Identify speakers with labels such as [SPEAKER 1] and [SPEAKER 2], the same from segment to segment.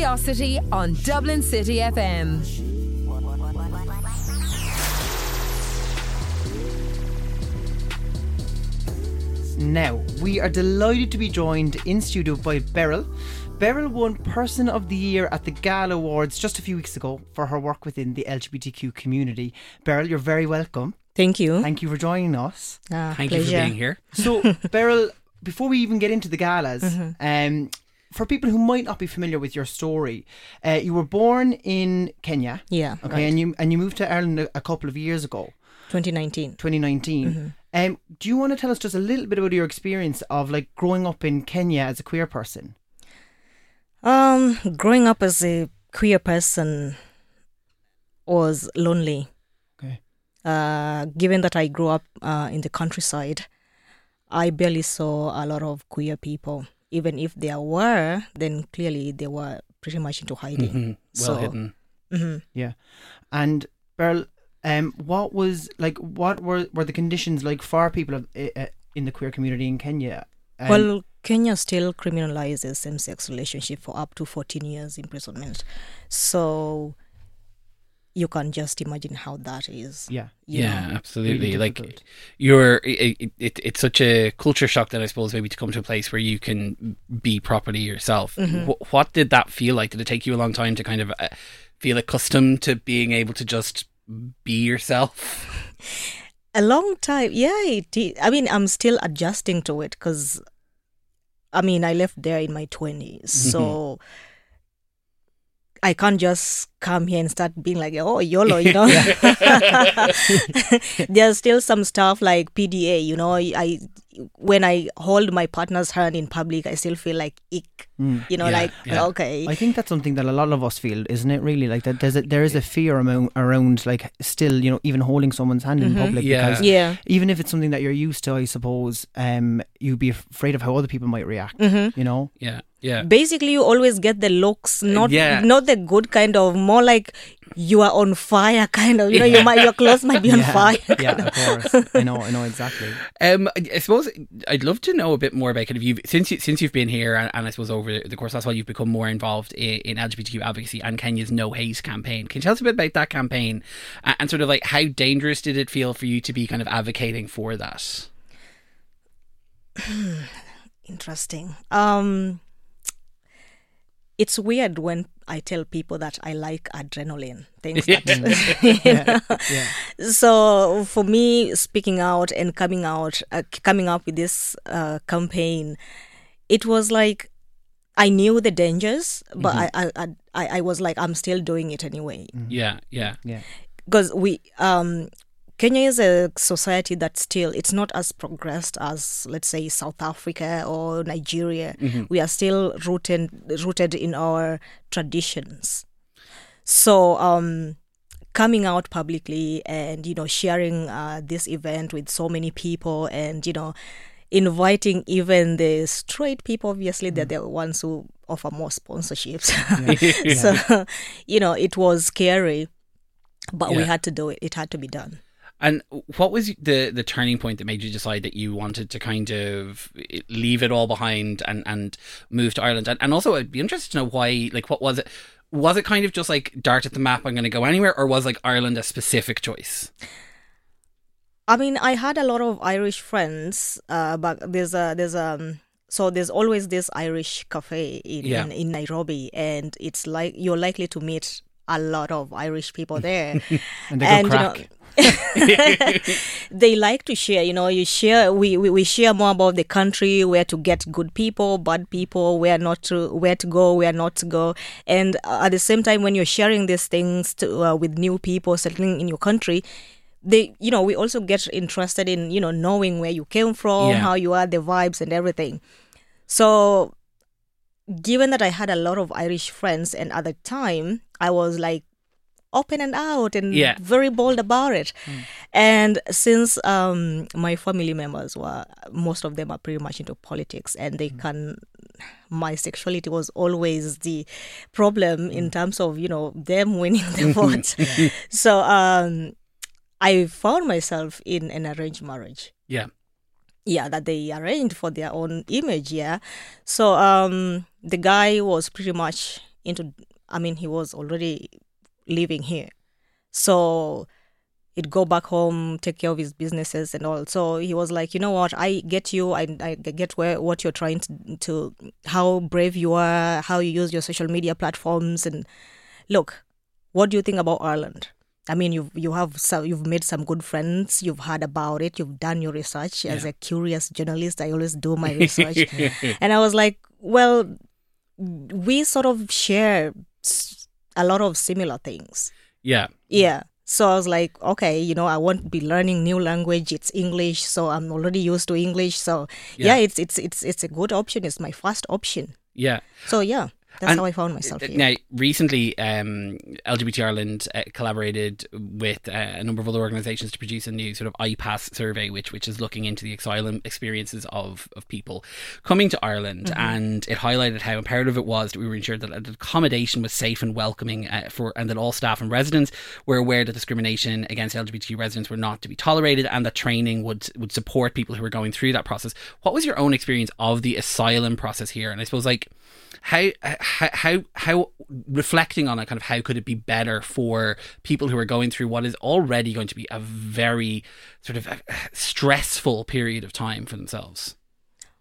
[SPEAKER 1] Curiosity on Dublin City FM.
[SPEAKER 2] Now, we are delighted to be joined in studio by Beryl. Beryl won Person of the Year at the Gala Awards just a few weeks ago for her work within the LGBTQ community. Beryl, you're very welcome.
[SPEAKER 3] Thank you.
[SPEAKER 2] Thank you for joining us.
[SPEAKER 3] Ah,
[SPEAKER 4] Thank
[SPEAKER 3] pleasure.
[SPEAKER 4] you for being here.
[SPEAKER 2] So, Beryl, before we even get into the galas,
[SPEAKER 3] Mm-hmm.
[SPEAKER 2] um, for people who might not be familiar with your story, uh, you were born in Kenya,
[SPEAKER 3] Yeah.
[SPEAKER 2] okay,
[SPEAKER 3] right.
[SPEAKER 2] and you and you moved to Ireland a, a couple of years ago,
[SPEAKER 3] 2019.
[SPEAKER 2] 2019.
[SPEAKER 3] Mm-hmm.
[SPEAKER 2] Um, do you want to tell us just a little bit about your experience of like growing up in Kenya as a queer person?
[SPEAKER 3] Um, growing up as a queer person was lonely.
[SPEAKER 2] Okay.
[SPEAKER 3] Uh, given that I grew up uh, in the countryside, I barely saw a lot of queer people. Even if there were, then clearly they were pretty much into hiding.
[SPEAKER 4] Mhm. Well
[SPEAKER 3] So-
[SPEAKER 4] hidden.
[SPEAKER 3] hmm
[SPEAKER 2] Yeah. And Beryl, um, what was like? What were were the conditions like for people of, uh, in the queer community in Kenya? Um,
[SPEAKER 3] well, Kenya still criminalizes same-sex relationship for up to 14 years imprisonment. So you can just imagine how that is.
[SPEAKER 2] yeah,
[SPEAKER 4] Yeah,
[SPEAKER 3] know.
[SPEAKER 4] absolutely.
[SPEAKER 2] really
[SPEAKER 4] like you're, it, it, it, it's such a culture shock that I suppose maybe to come to a place where you can be properly yourself. Wh- what did that feel like? Did it take you a long time to kind of uh, feel accustomed to being able to just be yourself?
[SPEAKER 3] A long time. Yeah, it, i- I mean, I'm still adjusting to it because, I mean, I left there in my 20s. So I can't just come here and start being like, oh, YOLO, you know? There's still some stuff like PDA, you know? I When I hold my partner's hand in public, I still feel like ick. You know,
[SPEAKER 4] Yeah,
[SPEAKER 3] like,
[SPEAKER 4] yeah.
[SPEAKER 3] okay.
[SPEAKER 2] I think that's something that a lot of us feel, isn't it? Really, like that. There's a, there is a fear around, around like still, you know, even holding someone's hand in public.
[SPEAKER 4] Yeah.
[SPEAKER 2] Because
[SPEAKER 3] yeah.
[SPEAKER 2] even if it's something that you're used to, I suppose, um, you'd be afraid of how other people might react.
[SPEAKER 3] Mm-hmm.
[SPEAKER 2] You know.
[SPEAKER 4] Yeah, yeah.
[SPEAKER 3] basically you always get the looks not
[SPEAKER 4] yeah.
[SPEAKER 3] not the good kind of more like you are on fire kind of you know you might your clothes might be on
[SPEAKER 2] yeah,
[SPEAKER 3] fire
[SPEAKER 2] yeah, of course. I know, I know exactly.
[SPEAKER 4] Um, I I suppose I'd love to know a bit more about kind of you since you since you've been here, and, and I suppose over the course that's why you've become more involved in, in LGBTQ advocacy and Kenya's No Hate campaign. Can you tell us a bit about that campaign and, and sort of like how dangerous did it feel for you to be kind of advocating for that?
[SPEAKER 3] interesting um it's weird when I tell people that I like adrenaline things that.
[SPEAKER 2] Yeah.
[SPEAKER 3] so for me speaking out and coming out uh, coming up with this uh, campaign it was like i knew the dangers but I, I i i I was like i'm still doing it anyway.
[SPEAKER 4] Yeah, yeah,
[SPEAKER 2] Yeah.
[SPEAKER 3] because we um Kenya is a society that still it's not as progressed as let's say South Africa or Nigeria. We are still rooted rooted in our traditions. So um coming out publicly and you know sharing uh, this event with so many people and you know inviting even the straight people obviously they're the ones who offer more sponsorships. So you know it was scary but we had to do it. It had to be done
[SPEAKER 4] And what was the the turning point that made you decide that you wanted to kind of leave it all behind and and move to Ireland? And, and also, I'd be interested to know why. Like, what was it? Was it kind of just like dart at the map? I'm going to go anywhere, or was like Ireland a specific choice?
[SPEAKER 3] I mean, I had a lot of Irish friends, uh, but there's a there's a so there's always this Irish cafe in,
[SPEAKER 4] Yeah.
[SPEAKER 3] in in Nairobi, and it's like you're likely to meet a lot of Irish people there,
[SPEAKER 2] And they go
[SPEAKER 3] and you
[SPEAKER 2] crack.
[SPEAKER 3] know. they like to share you know you share we, we we share more about the country where to get good people bad people where not to where to go where not to go and uh, at the same time when you're sharing these things to, uh, with new people settling in your country they you know we also get interested in you know knowing where you came from
[SPEAKER 4] Yeah.
[SPEAKER 3] how you are the vibes and everything so given that i had a lot of irish friends and at the time i was like open and out and
[SPEAKER 4] Yeah.
[SPEAKER 3] very bold about it and since um my family members were most of them are pretty much into politics and they can my sexuality was always the problem in terms of you know them winning the vote so um I found myself in an arranged marriage.
[SPEAKER 4] Yeah.
[SPEAKER 3] Yeah, that they arranged for their own image. Yeah. So um, the guy was pretty much into. I mean, he was already living here, so he'd go back home, take care of his businesses and all. So he was like, you know what, I get you. I, I get where what you're trying to, to how brave you are, how you use your social media platforms, and look, what do you think about Ireland? I mean, you've you have so you've made some good friends. You've heard about it. You've done your research. As a curious journalist, I always do my research, and I was like, well, we sort of share s- a lot of similar things.
[SPEAKER 4] Yeah.
[SPEAKER 3] Yeah. So I was like, okay, you know, I won't be learning new language. It's English, so I'm already used to English. So
[SPEAKER 4] Yeah.
[SPEAKER 3] yeah, it's it's it's it's a good option. It's my first option.
[SPEAKER 4] Yeah.
[SPEAKER 3] So yeah, that's
[SPEAKER 4] And
[SPEAKER 3] how I found myself here.
[SPEAKER 4] Now, recently, um, LGBT Ireland uh, collaborated with uh, a number of other organisations to produce a new sort of IPAS survey, which which is looking into the asylum experiences of, of people coming to Ireland,
[SPEAKER 3] Mm-hmm.
[SPEAKER 4] and it highlighted how imperative it was that we were ensured that accommodation was safe and welcoming uh, for, and that all staff and residents were aware that discrimination against LGBT residents were not to be tolerated, and that training would would support people who were going through that process. What was your own experience of the asylum process here? And I suppose like how how how, how reflecting on it kind of how could it be better for people who are going through what is already going to be a very sort of uh, stressful period of time for themselves?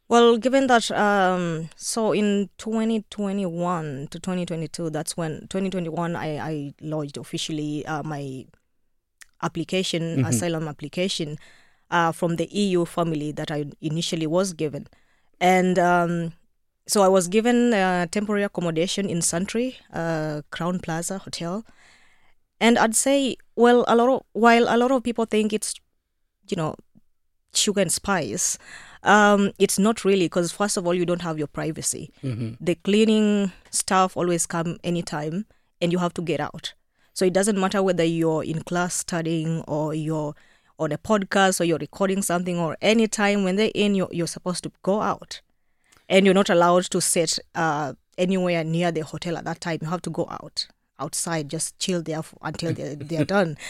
[SPEAKER 3] Well, given that, um, so in 2021 to 2022, that's when 2021 I, I lodged officially uh, my application, asylum application, uh, from the EU family that I initially was given, and um, so I was given uh, temporary accommodation in Santry, uh, Crowne Plaza Hotel, and I'd say, well, a lot of while a lot of people think it's, you know, sugar and spice um, it's not really because first of all you don't have your privacy. The cleaning staff always come anytime and you have to get out. So it doesn't matter whether you're in class studying or you're on a podcast or you're recording something or any time when they're in you're, you're supposed to go out and you're not allowed to sit uh, anywhere near the hotel at that time. You have to go out outside just chill there f- until they're, they're done.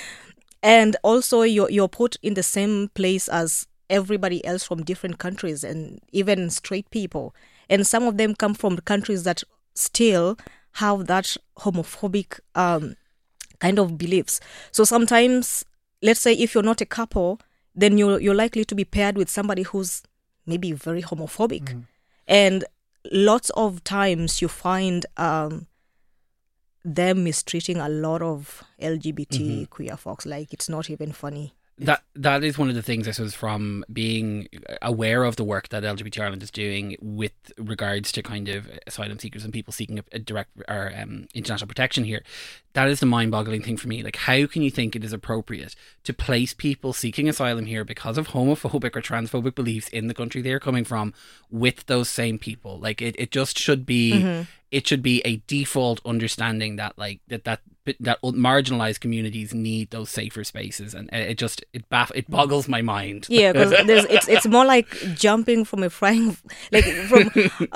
[SPEAKER 3] And also you're, you're put in the same place as everybody else from different countries and even straight people. And some of them come from countries that still have that homophobic um, kind of beliefs. So sometimes let's say if you're not a couple then you're, you're likely to be paired with somebody who's maybe very homophobic and lots of times you find um, them mistreating a lot of lgbt queer folks. Like it's not even funny
[SPEAKER 4] that that is one of the things I suppose from being aware of the work that LGBT Ireland is doing with regards to kind of asylum seekers and people seeking a, a direct or um, international protection here. That is the mind-boggling thing for me. Like, how can you think it is appropriate to place people seeking asylum here because of homophobic or transphobic beliefs in the country they're coming from with those same people? Like, it, it just should be it should be a default understanding that like that that that marginalized communities need those safer spaces, and eh, it just it baff it boggles my mind.
[SPEAKER 3] Yeah, because it's it's more like jumping from a frying, like from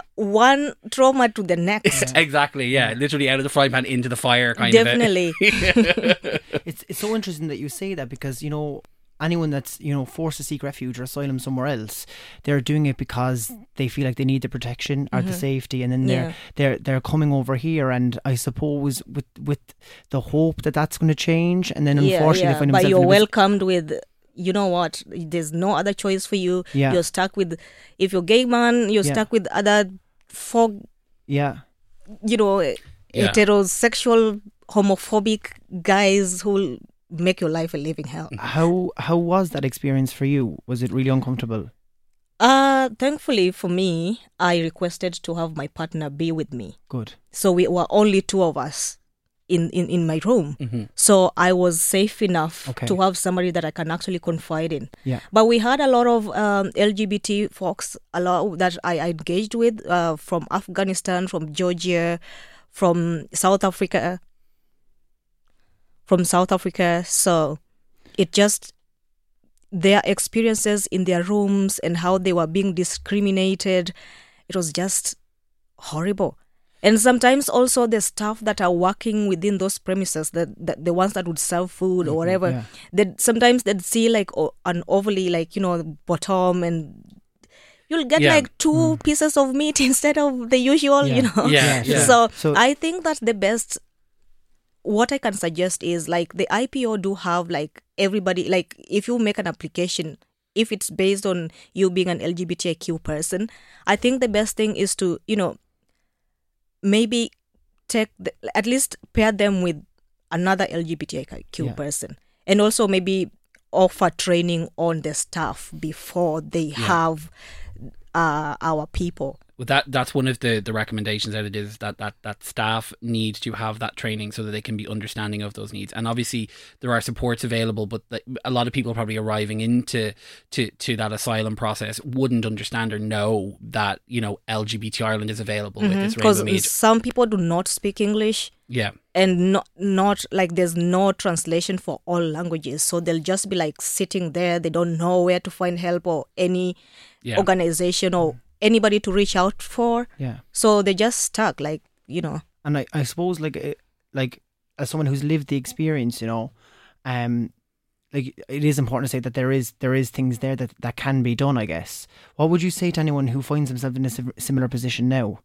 [SPEAKER 3] one trauma to the next.
[SPEAKER 4] Exactly, yeah, literally out of the frying pan into the fire, kind
[SPEAKER 3] Definitely.
[SPEAKER 4] of. Definitely.
[SPEAKER 2] It's it's so interesting that you say that because you know anyone that's you know forced to seek refuge or asylum somewhere else, they're doing it because they feel like they need the protection or the safety, and then they're
[SPEAKER 3] Mm-hmm. Yeah.
[SPEAKER 2] they're they're coming over here, and I suppose with with the hope that that's going to change, and then unfortunately they find
[SPEAKER 3] but you're
[SPEAKER 2] in a
[SPEAKER 3] welcomed with you know what there's no other choice for you
[SPEAKER 2] Yeah.
[SPEAKER 3] you're stuck with if you're gay man you're
[SPEAKER 2] Yeah.
[SPEAKER 3] stuck with other four
[SPEAKER 2] yeah
[SPEAKER 3] you know
[SPEAKER 4] Yeah.
[SPEAKER 3] heterosexual homophobic guys who will make your life a living hell
[SPEAKER 2] how how was that experience for you? Was it really uncomfortable?
[SPEAKER 3] uh thankfully for me i requested to have my partner be with me
[SPEAKER 2] Good.
[SPEAKER 3] so we were only two of us in in, in my room so i was safe enough
[SPEAKER 2] Okay.
[SPEAKER 3] to have somebody that i can actually confide in
[SPEAKER 2] Yeah.
[SPEAKER 3] but we had a lot of um, lgbt folks a lot that i, I engaged with uh, from afghanistan from georgia from south africa from south africa so it just their experiences in their rooms and how they were being discriminated it was just horrible and sometimes also the staff that are working within those premises the, the, the ones that would serve food or mm-hmm, whatever
[SPEAKER 2] yeah.
[SPEAKER 3] that sometimes they'd see like o- an overly like you know bottom and you'll get
[SPEAKER 4] Yeah.
[SPEAKER 3] like two mm. pieces of meat instead of the usual, you
[SPEAKER 2] Yeah.
[SPEAKER 3] know.
[SPEAKER 4] Yeah, yeah.
[SPEAKER 3] So,
[SPEAKER 2] So-
[SPEAKER 3] I think that the best what I can suggest is like the IPO do have like everybody like if you make an application if it's based on you being an LGBTIQ person, I think the best thing is to, you know, maybe take the, at least pair them with another LGBTIQ
[SPEAKER 2] Yeah.
[SPEAKER 3] person and also maybe offer training on the staff before they have uh, our people.
[SPEAKER 4] Well, that that's one of the, the recommendations that it is that, that that staff need to have that training so that they can be understanding of those needs. And obviously there are supports available, but the, a lot of people probably arriving into to, to that asylum process wouldn't understand or know that you know LGBT Ireland is available with this mm-hmm. Because
[SPEAKER 3] some people do not speak English
[SPEAKER 4] Yeah,
[SPEAKER 3] and not not like there's no translation for all languages. So they'll just be like sitting there. They don't know where to find help or any
[SPEAKER 4] Yeah.
[SPEAKER 3] organization or anybody to reach out for
[SPEAKER 2] Yeah.
[SPEAKER 3] so they just stuck like you know
[SPEAKER 2] and I, I suppose like uh, like as someone who's lived the experience, you know, um, like it is important to say that there is there is things there that that can be done. I guess. What would you say to anyone who finds themselves in a similar position now?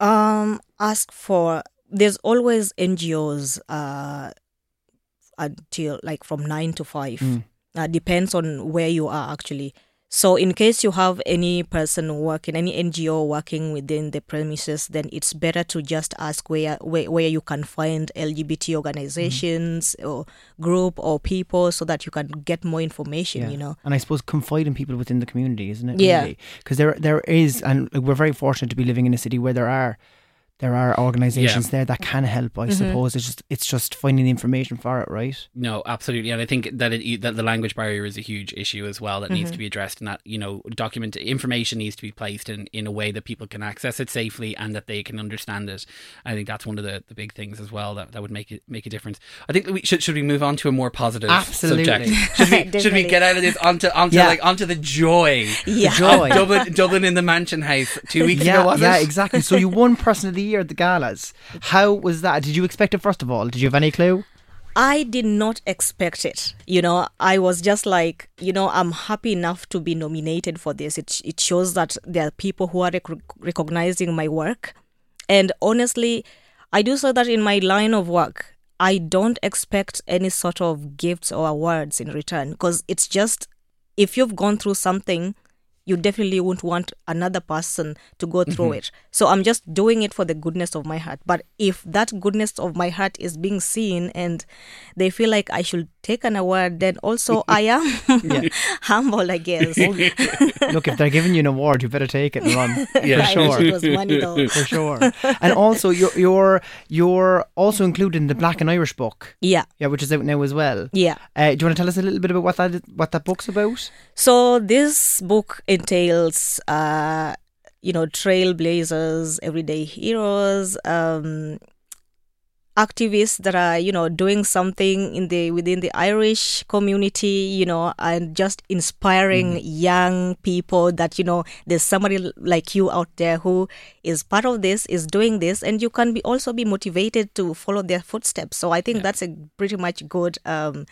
[SPEAKER 3] um ask for there's always ngos uh until like from 9 to 5
[SPEAKER 2] Mm.
[SPEAKER 3] uh, depends on where you are actually so in case you have any person working any ngo working within the premises then it's better to just ask where where, where you can find lgbt mm-hmm. organizations or group or people so that you can get more information you know
[SPEAKER 2] And I suppose confide in people within the community, isn't it?
[SPEAKER 3] Yeah.
[SPEAKER 2] Because there there is, and we're very fortunate to be living in a city where there are there are organisations there that can help. I suppose it's just it's just finding the information for it, right?
[SPEAKER 4] No, absolutely, and I think that it, that the language barrier is a huge issue as well that
[SPEAKER 3] Mm-hmm.
[SPEAKER 4] needs to be addressed, and that you know, document information needs to be placed in, in a way that people can access it safely and that they can understand it. I think that's one of the, the big things as well that, that would make it make a difference. I think that we should should we move on to a more positive
[SPEAKER 2] Absolutely.
[SPEAKER 4] subject? Should we should we get out of this onto onto
[SPEAKER 2] Yeah.
[SPEAKER 4] like onto the joy?
[SPEAKER 3] yeah
[SPEAKER 2] Joy.
[SPEAKER 4] Dublin, Dublin in the Mansion House two weeks
[SPEAKER 2] yeah,
[SPEAKER 4] ago, was
[SPEAKER 2] yeah,
[SPEAKER 4] it?
[SPEAKER 2] exactly. So you won Person of the Year at the galas. How was that? Did you expect it first of all? Did you have any clue?
[SPEAKER 3] I did not expect it. You know, I was just like, you know, I'm happy enough to be nominated for this. It it shows that there are people who are rec- recognizing my work, and honestly, I do so that in my line of work. I don't expect any sort of gifts or awards in return because it's just if you've gone through something, you definitely won't want another person to go through mm-hmm. it. So I'm just doing it for the goodness of my heart. But if that goodness of my heart is being seen and they feel like I should take an award, then also I am humble, I guess.
[SPEAKER 2] Look, if they're giving you an award, you better take it and run.
[SPEAKER 4] Yeah.
[SPEAKER 2] For sure.
[SPEAKER 3] it was money though.
[SPEAKER 2] For sure. And also, you're you're you're also included in the Black and Irish book.
[SPEAKER 3] Yeah,
[SPEAKER 2] Yeah, which is out now as well.
[SPEAKER 3] yeah.
[SPEAKER 2] Uh, do you want to tell us a little bit about what that what that book's about?
[SPEAKER 3] So this book entails, uh, you know, trailblazers, everyday heroes, um, activists that are, you know, doing something in the within the Irish community, you know, and just inspiring young people that you know there's somebody like you out there who is part of this, is doing this, and you can be also be motivated to follow their footsteps. So I think that's a pretty much good um,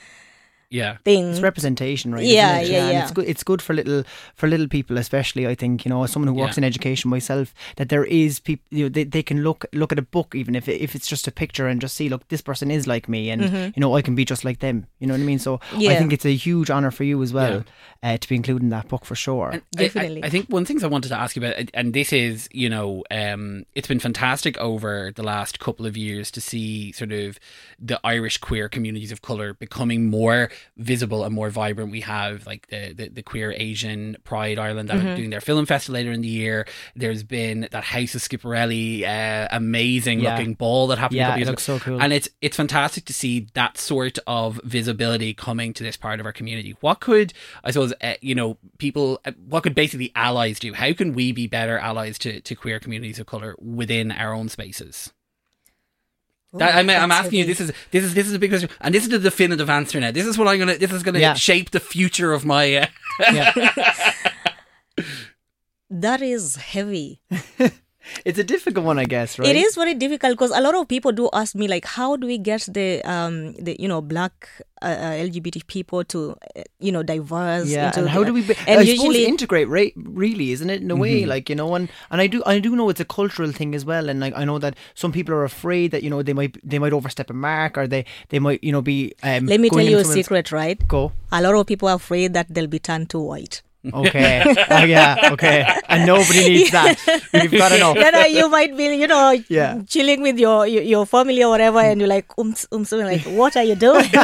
[SPEAKER 4] Yeah.
[SPEAKER 3] thing.
[SPEAKER 2] It's representation, right?
[SPEAKER 3] Yeah,
[SPEAKER 2] isn't it?
[SPEAKER 3] yeah,
[SPEAKER 2] and
[SPEAKER 3] yeah.
[SPEAKER 2] It's good. It's good for little for little people, especially. I think you know, as someone who works
[SPEAKER 4] Yeah.
[SPEAKER 2] in education myself, that there is people. You know, they, they can look look at a book, even if it, if it's just a picture, and just see, look, this person is like me, and you know, I can be just like them. You know what I mean? So I
[SPEAKER 3] Mm-hmm.
[SPEAKER 2] Think it's a huge honor for you as well uh, to be included in that book for sure.
[SPEAKER 4] And I- I-
[SPEAKER 3] Definitely.
[SPEAKER 4] I, think one things I wanted to ask you about, and this is, you know, um, it's been fantastic over the last couple of years to see sort of the Irish queer communities of color becoming more visible and more vibrant. We have like the the, the queer Asian Pride Ireland that
[SPEAKER 3] Mm-hmm.
[SPEAKER 4] are doing their film festival later in the year. There's been that House of Skipperelli, uh, amazing
[SPEAKER 2] Yeah.
[SPEAKER 4] looking ball that happened. a
[SPEAKER 2] Yeah,
[SPEAKER 4] couple
[SPEAKER 2] it
[SPEAKER 4] years
[SPEAKER 2] looks
[SPEAKER 4] ago.
[SPEAKER 2] so cool.
[SPEAKER 4] And it's it's fantastic to see that sort of visibility coming to this part of our community. What could I suppose uh, you know people? Uh, what could basically allies do? How can we be better allies to, to queer communities of color within our own spaces? That, I'm, I'm asking you. This is this is this is a big question, and this is the definitive answer now. This is what I'm gonna. This is gonna
[SPEAKER 2] Yeah.
[SPEAKER 4] shape the future of my. Uh,
[SPEAKER 2] yeah.
[SPEAKER 3] That is heavy.
[SPEAKER 2] it's a difficult one, I guess, right?
[SPEAKER 3] It is very difficult because a lot of people do ask me like, how do we get the um the you know black uh, uh, LGBT people to uh, you know diverse?
[SPEAKER 2] Yeah,
[SPEAKER 3] into
[SPEAKER 2] and how
[SPEAKER 3] the-
[SPEAKER 2] do we? Be,
[SPEAKER 3] and
[SPEAKER 2] I
[SPEAKER 3] usually
[SPEAKER 2] integrate, right? Really, isn't it in a way? Like you know, and and I do I do know it's a cultural thing as well, and like I know that some people are afraid that you know they might they might overstep a mark or they they might you know be. Um,
[SPEAKER 3] let me tell you a secret, right?
[SPEAKER 2] Go.
[SPEAKER 3] A lot of people are afraid that they'll be turned to white.
[SPEAKER 2] Okay. oh yeah. Okay. And nobody needs that. We've got enough.
[SPEAKER 3] you know, you might be, you know,
[SPEAKER 2] Yeah.
[SPEAKER 3] chilling with your your, your family or whatever, and you're like, ums, ums, ums, like, what are you doing?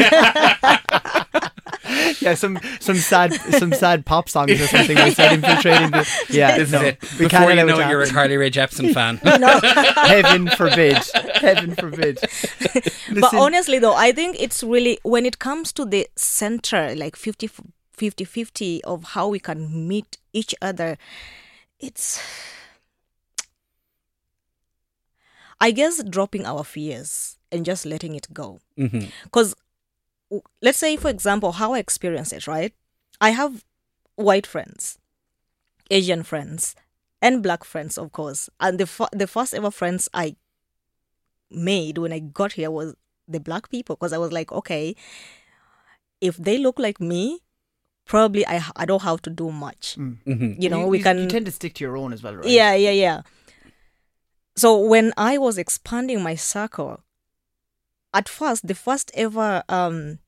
[SPEAKER 2] Yeah. Some some sad some sad pop songs or something that infiltrating the. Yeah.
[SPEAKER 4] This
[SPEAKER 2] no,
[SPEAKER 4] is it.
[SPEAKER 2] We
[SPEAKER 4] Before
[SPEAKER 2] can't
[SPEAKER 4] you know
[SPEAKER 2] it
[SPEAKER 4] you're a. Carly Rae Jepsen fan.
[SPEAKER 2] Heaven forbid. Heaven forbid.
[SPEAKER 3] but honestly, though, I think it's really when it comes to the center, like 50 50 50 of how we can meet each other, it's. I guess dropping our fears and just letting it go.
[SPEAKER 4] Mm-hmm.
[SPEAKER 3] Because let's say, for example, how I experience it, right? I have white friends, Asian friends, and black friends, of course. And the f- the first ever friends I made when I got here was the black people because I was like, okay, if they look like me, probably I I don't have to do much.
[SPEAKER 4] Mhm.
[SPEAKER 3] You know,
[SPEAKER 2] you,
[SPEAKER 3] we
[SPEAKER 2] you-
[SPEAKER 3] can
[SPEAKER 2] You tend to stick to your own as well, right?
[SPEAKER 3] yeah, yeah, yeah. So when I was expanding my circle, at first, the first ever um,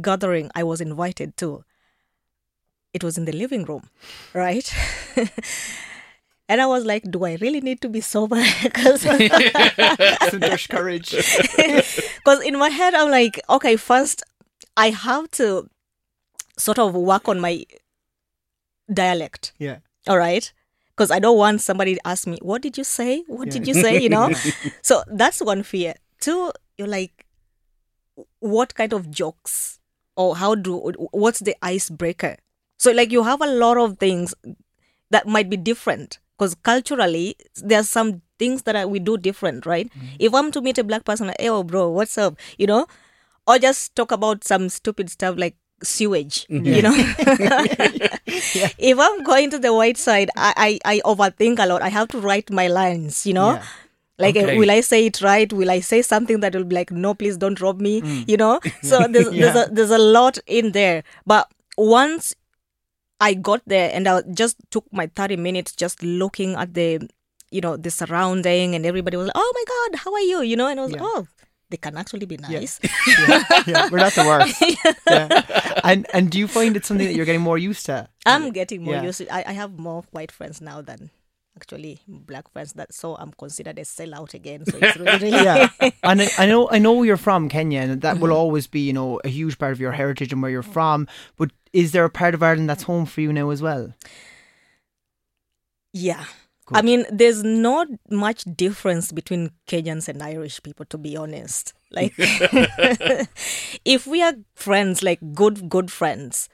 [SPEAKER 3] gathering I was invited to, it was in the living room, right? and I was like, do I really need to be sober? Because
[SPEAKER 2] There's courage.
[SPEAKER 3] in my head, I'm like, okay, first, I have to sort of work on my dialect.
[SPEAKER 2] Yeah.
[SPEAKER 3] all right? Because i don't want somebody to ask me what did you say? What did you say? You know? So that's one fear. Two you're like what kind of jokes? Or how do what's the icebreaker? So like you have a lot of things that might be different. Because culturally there's some things that are, we do different right? Mm-hmm. If i'm to meet a black person like hey oh bro what's up? You know? Or just talk about some stupid stuff like sewage you know? If i'm going to the white side I, I i overthink a lot. I have to write my lines you know?
[SPEAKER 2] Yeah.
[SPEAKER 3] like uh,
[SPEAKER 4] Okay.
[SPEAKER 3] will i say it right? Will i say something that will be like no please don't rob me you know? So there's there's a there's a lot in there. But once i got there and i just took my 30 minutes just looking at the you know the surrounding and everybody was like oh my god how are you? You know and i was
[SPEAKER 2] Yeah.
[SPEAKER 3] like oh they can actually be nice
[SPEAKER 2] yeah, yeah, we're not the worst. Yeah. And and do you find it's something that you're getting more used to?
[SPEAKER 3] I'm getting more
[SPEAKER 2] Yeah.
[SPEAKER 3] used to. I, I have more white friends now than actually black friends that so I'm considered a sellout again. So it's really, really
[SPEAKER 2] yeah, and I, I know I know you're from Kenya, and that
[SPEAKER 3] Mm-hmm.
[SPEAKER 2] will always be you know a huge part of your heritage and where you're from. But is there a part of Ireland that's home for you now as well?
[SPEAKER 3] Yeah. I mean, there's not much difference between Kenyans and Irish people, to be honest. Like, if we are friends, like good, good friends,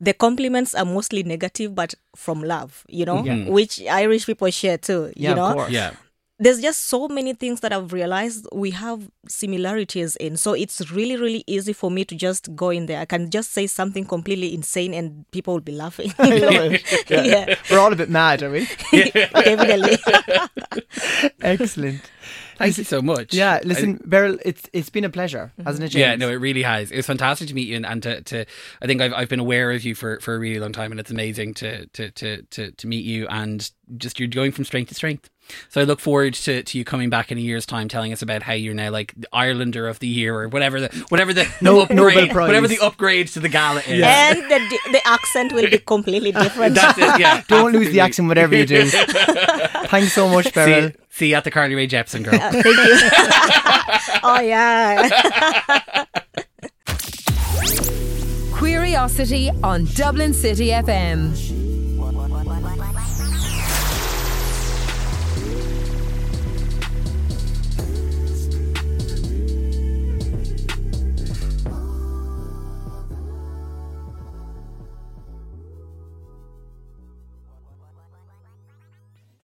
[SPEAKER 3] the compliments are mostly negative, but from love, you know,
[SPEAKER 2] Yeah.
[SPEAKER 3] which Irish people share too,
[SPEAKER 2] Yeah,
[SPEAKER 3] you know.
[SPEAKER 2] of course.
[SPEAKER 4] Yeah.
[SPEAKER 3] There's just so many things that I've realized we have similarities in. So it's really, really easy for me to just go in there. I can just say something completely insane and people will be laughing.
[SPEAKER 2] I love it. Yeah.
[SPEAKER 3] yeah,
[SPEAKER 2] We're all a bit mad, are we?
[SPEAKER 3] definitely.
[SPEAKER 2] Excellent.
[SPEAKER 4] Thank you so much.
[SPEAKER 2] Yeah,
[SPEAKER 4] I-
[SPEAKER 2] listen, Beryl, it's it's been a pleasure, mm-hmm. hasn't it? James?
[SPEAKER 4] Yeah, no, it really has. It was fantastic to meet you, and, and to, to I think I've I've been aware of you for, for a really long time, and it's amazing to to, to, to to meet you, and just you're going from strength to strength. So I look forward to, to you coming back in a year's time, telling us about how you're now like the Irelander of the year, or whatever the whatever the
[SPEAKER 2] No-
[SPEAKER 4] upgrade,
[SPEAKER 2] Nobel Prize.
[SPEAKER 4] whatever the upgrade to the gala is.
[SPEAKER 3] and the, the accent will be completely different.
[SPEAKER 4] That's it. Yeah,
[SPEAKER 2] Don't lose the accent, whatever you do. Thanks so much, Beryl.
[SPEAKER 4] See, see you at the Carly Rae Jepsen girl.
[SPEAKER 3] Uh, thank you. oh yeah.
[SPEAKER 1] Curiosity on Dublin City FM.